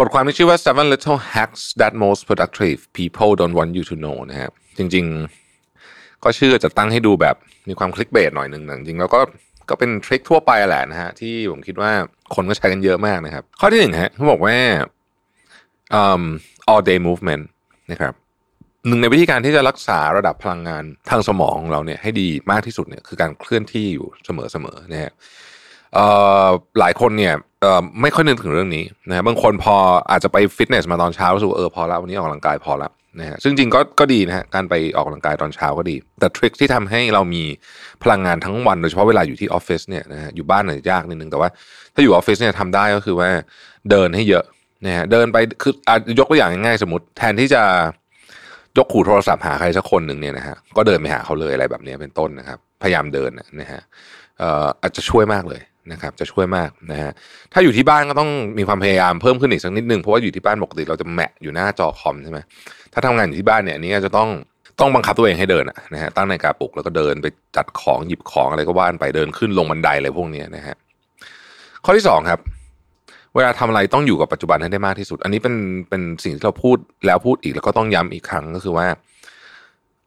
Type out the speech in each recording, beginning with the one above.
บทความที่ชื่อว่า seven little hacks that most productive people don't want you to know นะครับจริง ๆ ก็ชื่อจะตั้งให้ดูแบบมีความคลิกเบสหน่อยหนึ่งแต่จริงแล้วก็ก็เป็นทริคทั่วไปแหละนะฮะที่ผมคิดว่าคนก็ใช้กันเยอะมากนะครับ ข้อที่หนึ่งฮะเขาบอกว่า um, all day movement นะครับหนึ่งในวิธีการที่จะรักษาระดับพลังงานทางสมองของเราเนี่ยให้ดีมากที่สุดเนี่ยคือการเคลื่อนที่อยู่เสมอๆนะฮะ หลายคนเนี่ยไม่ค่อยนึกถึงเรื่องนี้นะฮะบางคนพออาจจะไปฟิตเนสมาตอนเช้ารู้สึกเออพอแล้ววันนี้ออกกำลังกายพอแล้วนะฮะซึ่งจริงก็ก็ดีนะฮะการไปออกกำลังกายตอนเช้าก็ดี แต่ทริคที่ทำให้เรามีพลังงานทั้งวันโดยเฉพาะเวลาอยู่ที่ออฟฟิศเนี่ยนะฮะอยู่บ้านเนี่ยยากนิดนึงแต่ว่า ถ้าอยู่ออฟฟิศเนี่ยทำได้ก็คือว่าเดินให้เยอะนะฮะเดินไปคืออะยกตัวอย่างง่ายๆสมมติ แทนที่จะยกขู่โทรศัพท์หาใครสักคนหนึ่งเนี่ยนะฮะก็เดินไปหาเขาเลยอะไรแบบนี้เป็นต้นนะครับ พยายามเดินนะฮะอาจจะช่วยมากเลย นะครับจะช่วยมากนะฮะถ้าอยู่ที่บ้านก็ต้องมีความพยายามเพิ่มขึ้นอีกสักนิดนึงเพราะว่าอยู่ที่บ้านปกติเราจะแมะอยู่หน้าจอคอมใช่ไหมถ้าทำงานอยู่ที่บ้านเนี่ยนี้จะต้องต้องบังคับตัวเองให้เดินนะฮะตั้งนาฬิกาปลุกแล้วก็เดินไปจัดของหยิบของอะไรก็ว่านไปเดินขึ้นลงบันไดอะไรพวกเนี้ยนะฮะข้อที่สองครับ เวลาทำอะไรต้องอยู่กับปัจจุบันให้ได้มากที่สุด อันนี้เป็นเป็นสิ่งที่เราพูดแล้วพูดอีกแล้วก็ต้องย้ำอีกครั้งก็คือว่า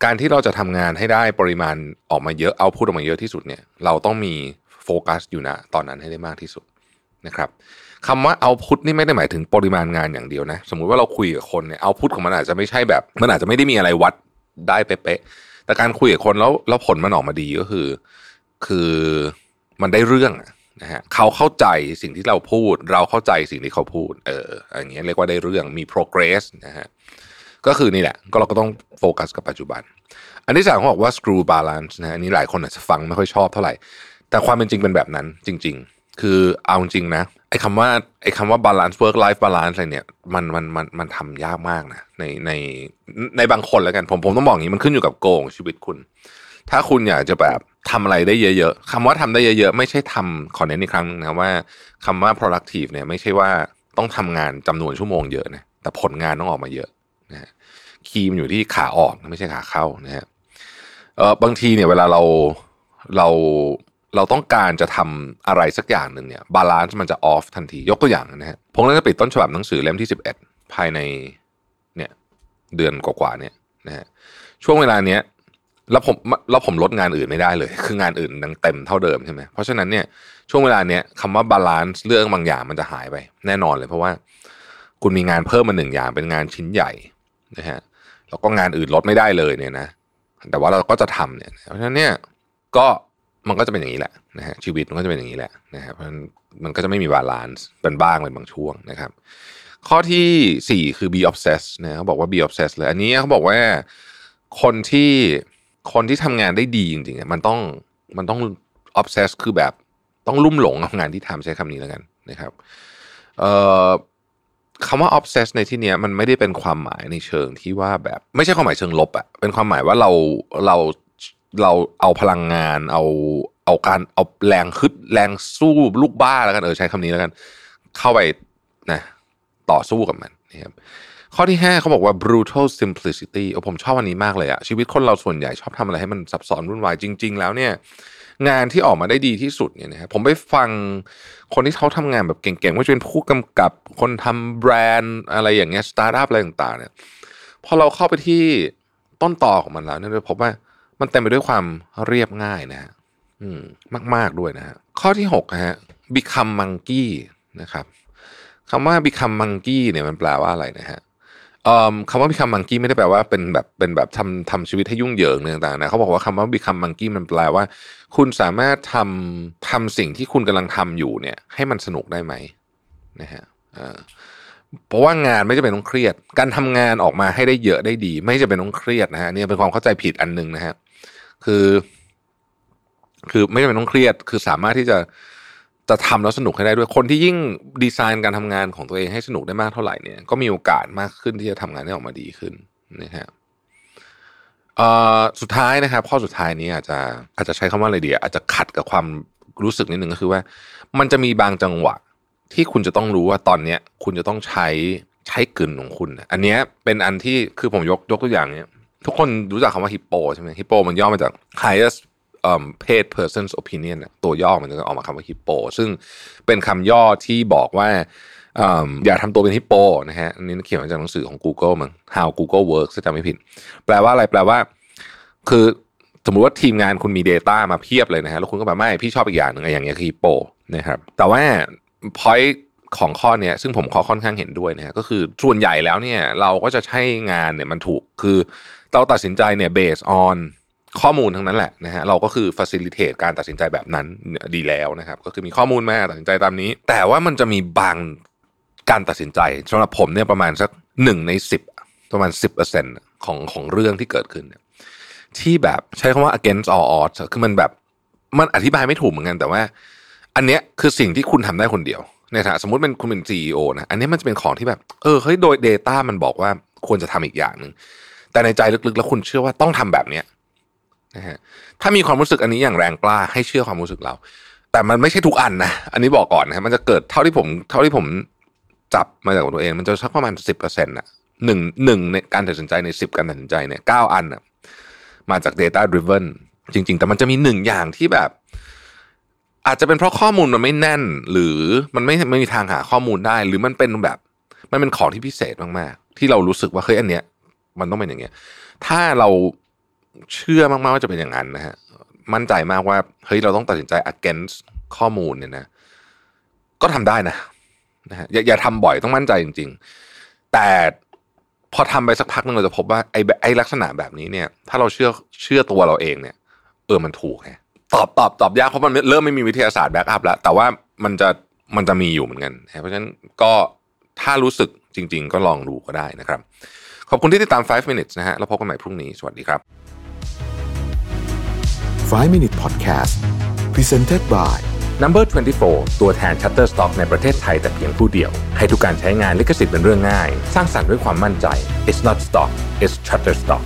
การที่เราจะทำงานให้ได้ปริมาณออกมาเยอะเอาพูดออกมาเยอะที่สุดเนี่ย เราต้องมี โฟกัสอยู่นะตอนนั้นให้ได้มากที่สุดนะครับคำว่าเอาพุทนี่ไม่ได้หมายถึงปริมาณงานอย่างเดียวนะ สมมุติว่าเราคุยกับคนเนี่ยเอาพุทของมันอาจจะไม่ใช่แบบ มันอาจจะไม่ได้มีอะไรวัดได้เป๊ะๆแต่การคุยกับคนแล้วแล้วผลมันออกมาดีก็คือ คือมันได้เรื่องนะฮะเขาเข้าใจสิ่งที่เราพูด เราเข้าใจสิ่งที่เขาพูด เอออย่างเงี้ยเรียกว่าได้เรื่องมี progress นะฮะก็คือนี่แหละ ก็เราก็ต้องโฟกัสกับปัจจุบัน อันที่สามเขาบอกว่า screw balance นะฮะอันนี้หลายคนอาจจะฟังไม่ค่อยชอบเท่าไหร่ แต่ความเป็นจริงเป็นแบบนั้นจริง ๆ คือเอาจริงนะไอ้คำว่าไอ้คำว่า balance work life balance อะไรเนี่ยมันมันมันมันทำยากมากนะในในในบางคนแล้วกันผมผมต้องบอกอย่างนี้มันขึ้นอยู่กับโกงชีวิตคุณ ถ้าคุณอยากจะแบบทำอะไรได้เยอะๆคำว่าทำได้เยอะๆ ไม่ใช่ทำขอเน้นอีกครั้งนึงนะว่าคำว่า productive เนี่ยไม่ใช่ว่าต้องทำงานจำนวนชั่วโมงเยอะนะแต่ผลงานต้องออกมาเยอะนะฮะ key มันอยู่ที่ขาออกไม่ใช่ขาเข้านะฮะเออบางทีเนี่ยเวลาเราเรา เราต้องการจะทำอะไรสักอย่างหนึ่งเนี่ย balance มันจะ off ทันที ยกตัวอย่างนะฮะผมก็จะปิดต้นฉบับหนังสือเล่มที่สิบเอ็ดภายในเนี่ยเดือนกว่าๆเนี่ยนะฮะช่วงเวลาเนี้ยแล้วผมแล้วผมลดงานอื่นไม่ได้เลย คืองานอื่นยังเต็มเท่าเดิมใช่ไหมเพราะฉะนั้นเนี่ยช่วงเวลาเนี้ยคำว่า balance เรื่องบางอย่างมันจะหายไป แน่นอนเลย เพราะว่าคุณมีงานเพิ่มมาหนึ่งอย่างเป็นงานชิ้นใหญ่นะฮะแล้วก็งานอื่นลดไม่ได้เลยเนี่ยนะแต่ว่าเราก็จะทำเนี่ยเพราะฉะนั้นเนี่ยก็ มันก็จะเป็นอย่างนี้แหละนะฮะชีวิตมันก็จะเป็นอย่างนี้แหละนะครับเพราะมันมันก็จะไม่มี balance เป็นบ้างเป็นบางช่วงนะครับ ข้อที่สี่คือ be obsessed นะเขาบอกว่า be obsessed เลยอันนี้เขาบอกว่าคนที่คนที่ทำงานได้ดีจริงๆมันต้องมันต้อง obsess คือแบบต้องลุ่มหลงกับงานที่ทำใช้คำนี้แล้วกันนะครับเอ่อคำว่า obsess ในที่นี้มันไม่ได้เป็นความหมายในเชิงที่ว่าแบบ ไม่ใช่ความหมายเชิงลบอะเป็นความหมายว่าเราเรา เราเอาพลังงาน เอาเอาการเอาแรงฮึดแรงสู้ลูกบ้าแล้วกันเออใช้คำนี้แล้วกัน เข้าไปนะต่อสู้กับมันนะครับข้อที่ 5เขาบอกว่า brutal simplicity โอ้ผมชอบอันนี้มากเลยอะชีวิตคนเราส่วนใหญ่ชอบทำอะไรให้มันซับซ้อนวุ่นวายจริง ๆ แล้วเนี่ย งานที่ออกมาได้ดีที่สุดเนี่ยนะครับผมไปฟังคนที่เขาทำงานแบบเก่งๆว่าจะเป็นผู้กำกับคนทำแบรนด์อะไรอย่างเงี้ยสตาร์ทอัพอะไรต่างๆเนี่ยพอเราเข้าไปที่ต้นตอของมันแล้วเนี่ยเราพบว่า มันเต็มไปด้วยความเรียบง่ายนะฮะอืมมากๆด้วยนะฮะข้อที่หกนะฮะ become monkey นะครับคำว่า become monkey เนี่ยมันแปลว่าอะไรนะฮะคำว่า become monkey ไม่ได้แปลว่าเป็นแบบเป็นแบบทำทำชีวิตให้ยุ่งเหยิงต่างๆนะเขาบอกว่าคำว่า become monkey มันแปลว่า คุณสามารถทำทำสิ่งที่คุณกำลังทำอยู่เนี่ย ให้มันสนุกได้ไหมนะฮะเพราะว่างานไม่จะเป็นต้องเครียด การทำงานออกมาให้ได้เยอะได้ดี ไม่จะเป็นต้องเครียดนะฮะนี่เป็นความเข้าใจผิดอันหนึ่งนะฮะ คือ คือไม่จำเป็นต้องเครียด คือสามารถที่จะจะทำแล้วสนุกให้ได้ด้วยคนที่ยิ่งดีไซน์การทำงานของตัวเองให้สนุกได้มากเท่าไหร่เนี่ยก็มีโอกาสมากขึ้นที่จะทำงานได้ออกมาดีขึ้นนะครับอ่อสุดท้ายนะครับ ข้อสุดท้ายนี้อาจจะอาจจะใช้คำว่าอะไรดีอาจจะขัดกับความรู้สึกนิดนึงก็คือว่า มันจะมีบางจังหวะ ที่คุณจะต้องรู้ว่าตอนเนี้ย คุณจะต้องใช้ใช้กลืนของคุณ อันเนี้ยเป็นอันที่คือผมยกยกตัวอย่างเนี้ย ทุกคนรู้จักคำว่าฮิปโปใช่ไหมฮิปโปมันย่อมาจาก highest um, paid person's opinion ตัวย่อมันจะออกมาคำว่าฮิปโป ซึ่งเป็นคำย่อที่บอกว่าอย่าทำตัวเป็นฮิปโปนะฮะอันนี้เขียนมาจากหนังสือของ Google มั้ง How Google Works จำไม่ผิด แปลว่าอะไรแปลว่า คือสมมติว่าทีมงานคุณมี Data มาเพียบเลยนะฮะแล้วคุณก็แบบไม่พี่ชอบอีกอย่างหนึ่งอย่างเงี้ยคือฮิปโปนะครับแต่ว่า point ของข้อเนี้ยซึ่งผมขอค่อนข้างเห็นด้วยนะฮะก็คือส่วนใหญ่แล้วเนี่ยเราก็จะใช้งานเนี่ยมันถูกคือ เราตัดสินใจเนี่ย based on ข้อมูลทั้งนั้นแหละนะฮะเราก็คือ facilitate การตัดสินใจแบบนั้นดีแล้วนะครับ ก็คือมีข้อมูลมาตัดสินใจตามนี้ แต่ว่ามันจะมีบางการตัดสินใจสำหรับผมเนี่ยประมาณสักหนึ่งในสิบประมาณสิบเปอร์เซ็นของของเรื่องที่เกิดขึ้นเนี่ยที่แบบใช้คำว่า against all odds คือมันแบบมันอธิบายไม่ถูกเหมือนกันแต่ว่า อันเนี้ยคือสิ่งที่คุณทำได้คนเดียวเนี่ยถ้าสมมติเป็นคุณเป็นซีอนะอันนี้มันจะเป็นของที่แบบ เออเฮ้ยโดย Data มันบอกว่าควรจะทำอีกอย่างหนึ่ง แต่ในใจลึกๆ แล้วคุณเชื่อว่าต้องทำแบบเนี้ยนะฮะถ้ามีความรู้สึกอันนี้อย่างแรงกล้าให้เชื่อความรู้สึกเรา แต่มันไม่ใช่ทุกอันนะอันนี้บอกก่อนนะมันจะเกิดเท่าที่ผมเท่าที่ผมจับมาจากตัวเอง มันจะสักประมาณสิบเปอร์เซ็นต์่ะหนึ่งหนึ่งในการตัดสินใจในสิบการตัดสินใจเนี่ยเก้าอันอะมาจาก Data Driven จริง ๆ แต่มันจะมีหนึ่งอย่างที่แบบ อาจจะเป็นเพราะข้อมูลมันไม่แน่น หรือมันไม่ไม่มีทางหาข้อมูลได้ หรือมันเป็นแบบ มันเป็นของที่พิเศษมากๆที่เรารู้สึกว่าเฮ้ยอันเนี้ย มันต้องเป็นอย่างเงี้ย ถ้าเราเชื่อมากๆว่าจะเป็นอย่างนั้นนะฮะ มั่นใจมากว่าเฮ้ยเราต้องตัดสินใจ against ข้อมูลเนี่ยนะ ก็ทำได้นะนะฮะอย่าอย่าทำบ่อยต้องมั่นใจจริง ๆ แต่พอทำไปสักพักนึงเราจะพบว่าไอ้ไอ้ลักษณะแบบนี้เนี่ย ถ้าเราเชื่อเชื่อตัวเราเองเนี่ย เออมันถูกไงตอบตอบตอบยากเพราะมันเริ่มไม่มีวิทยาศาสตร์แบ็กอัพแล้ว แต่ว่ามันจะมันจะมีอยู่เหมือนกัน เพราะฉะนั้นก็ถ้ารู้สึกจริง ๆ ก็ลองดูก็ได้นะครับ ขอบคุณที่ติดตาม 5 minutes นะฮะแล้วพบกันใหม่พรุ่งนี้ สวัสดีครับ 5 minute podcast presented by Number 24 ตัวแทน Shutterstock ในประเทศไทยแต่เพียงผู้เดียว ให้ทุกการใช้งานลิขสิทธิ์เป็นเรื่องง่าย สร้างสรรค์ด้วยความมั่นใจ It's not stock it's Shutterstock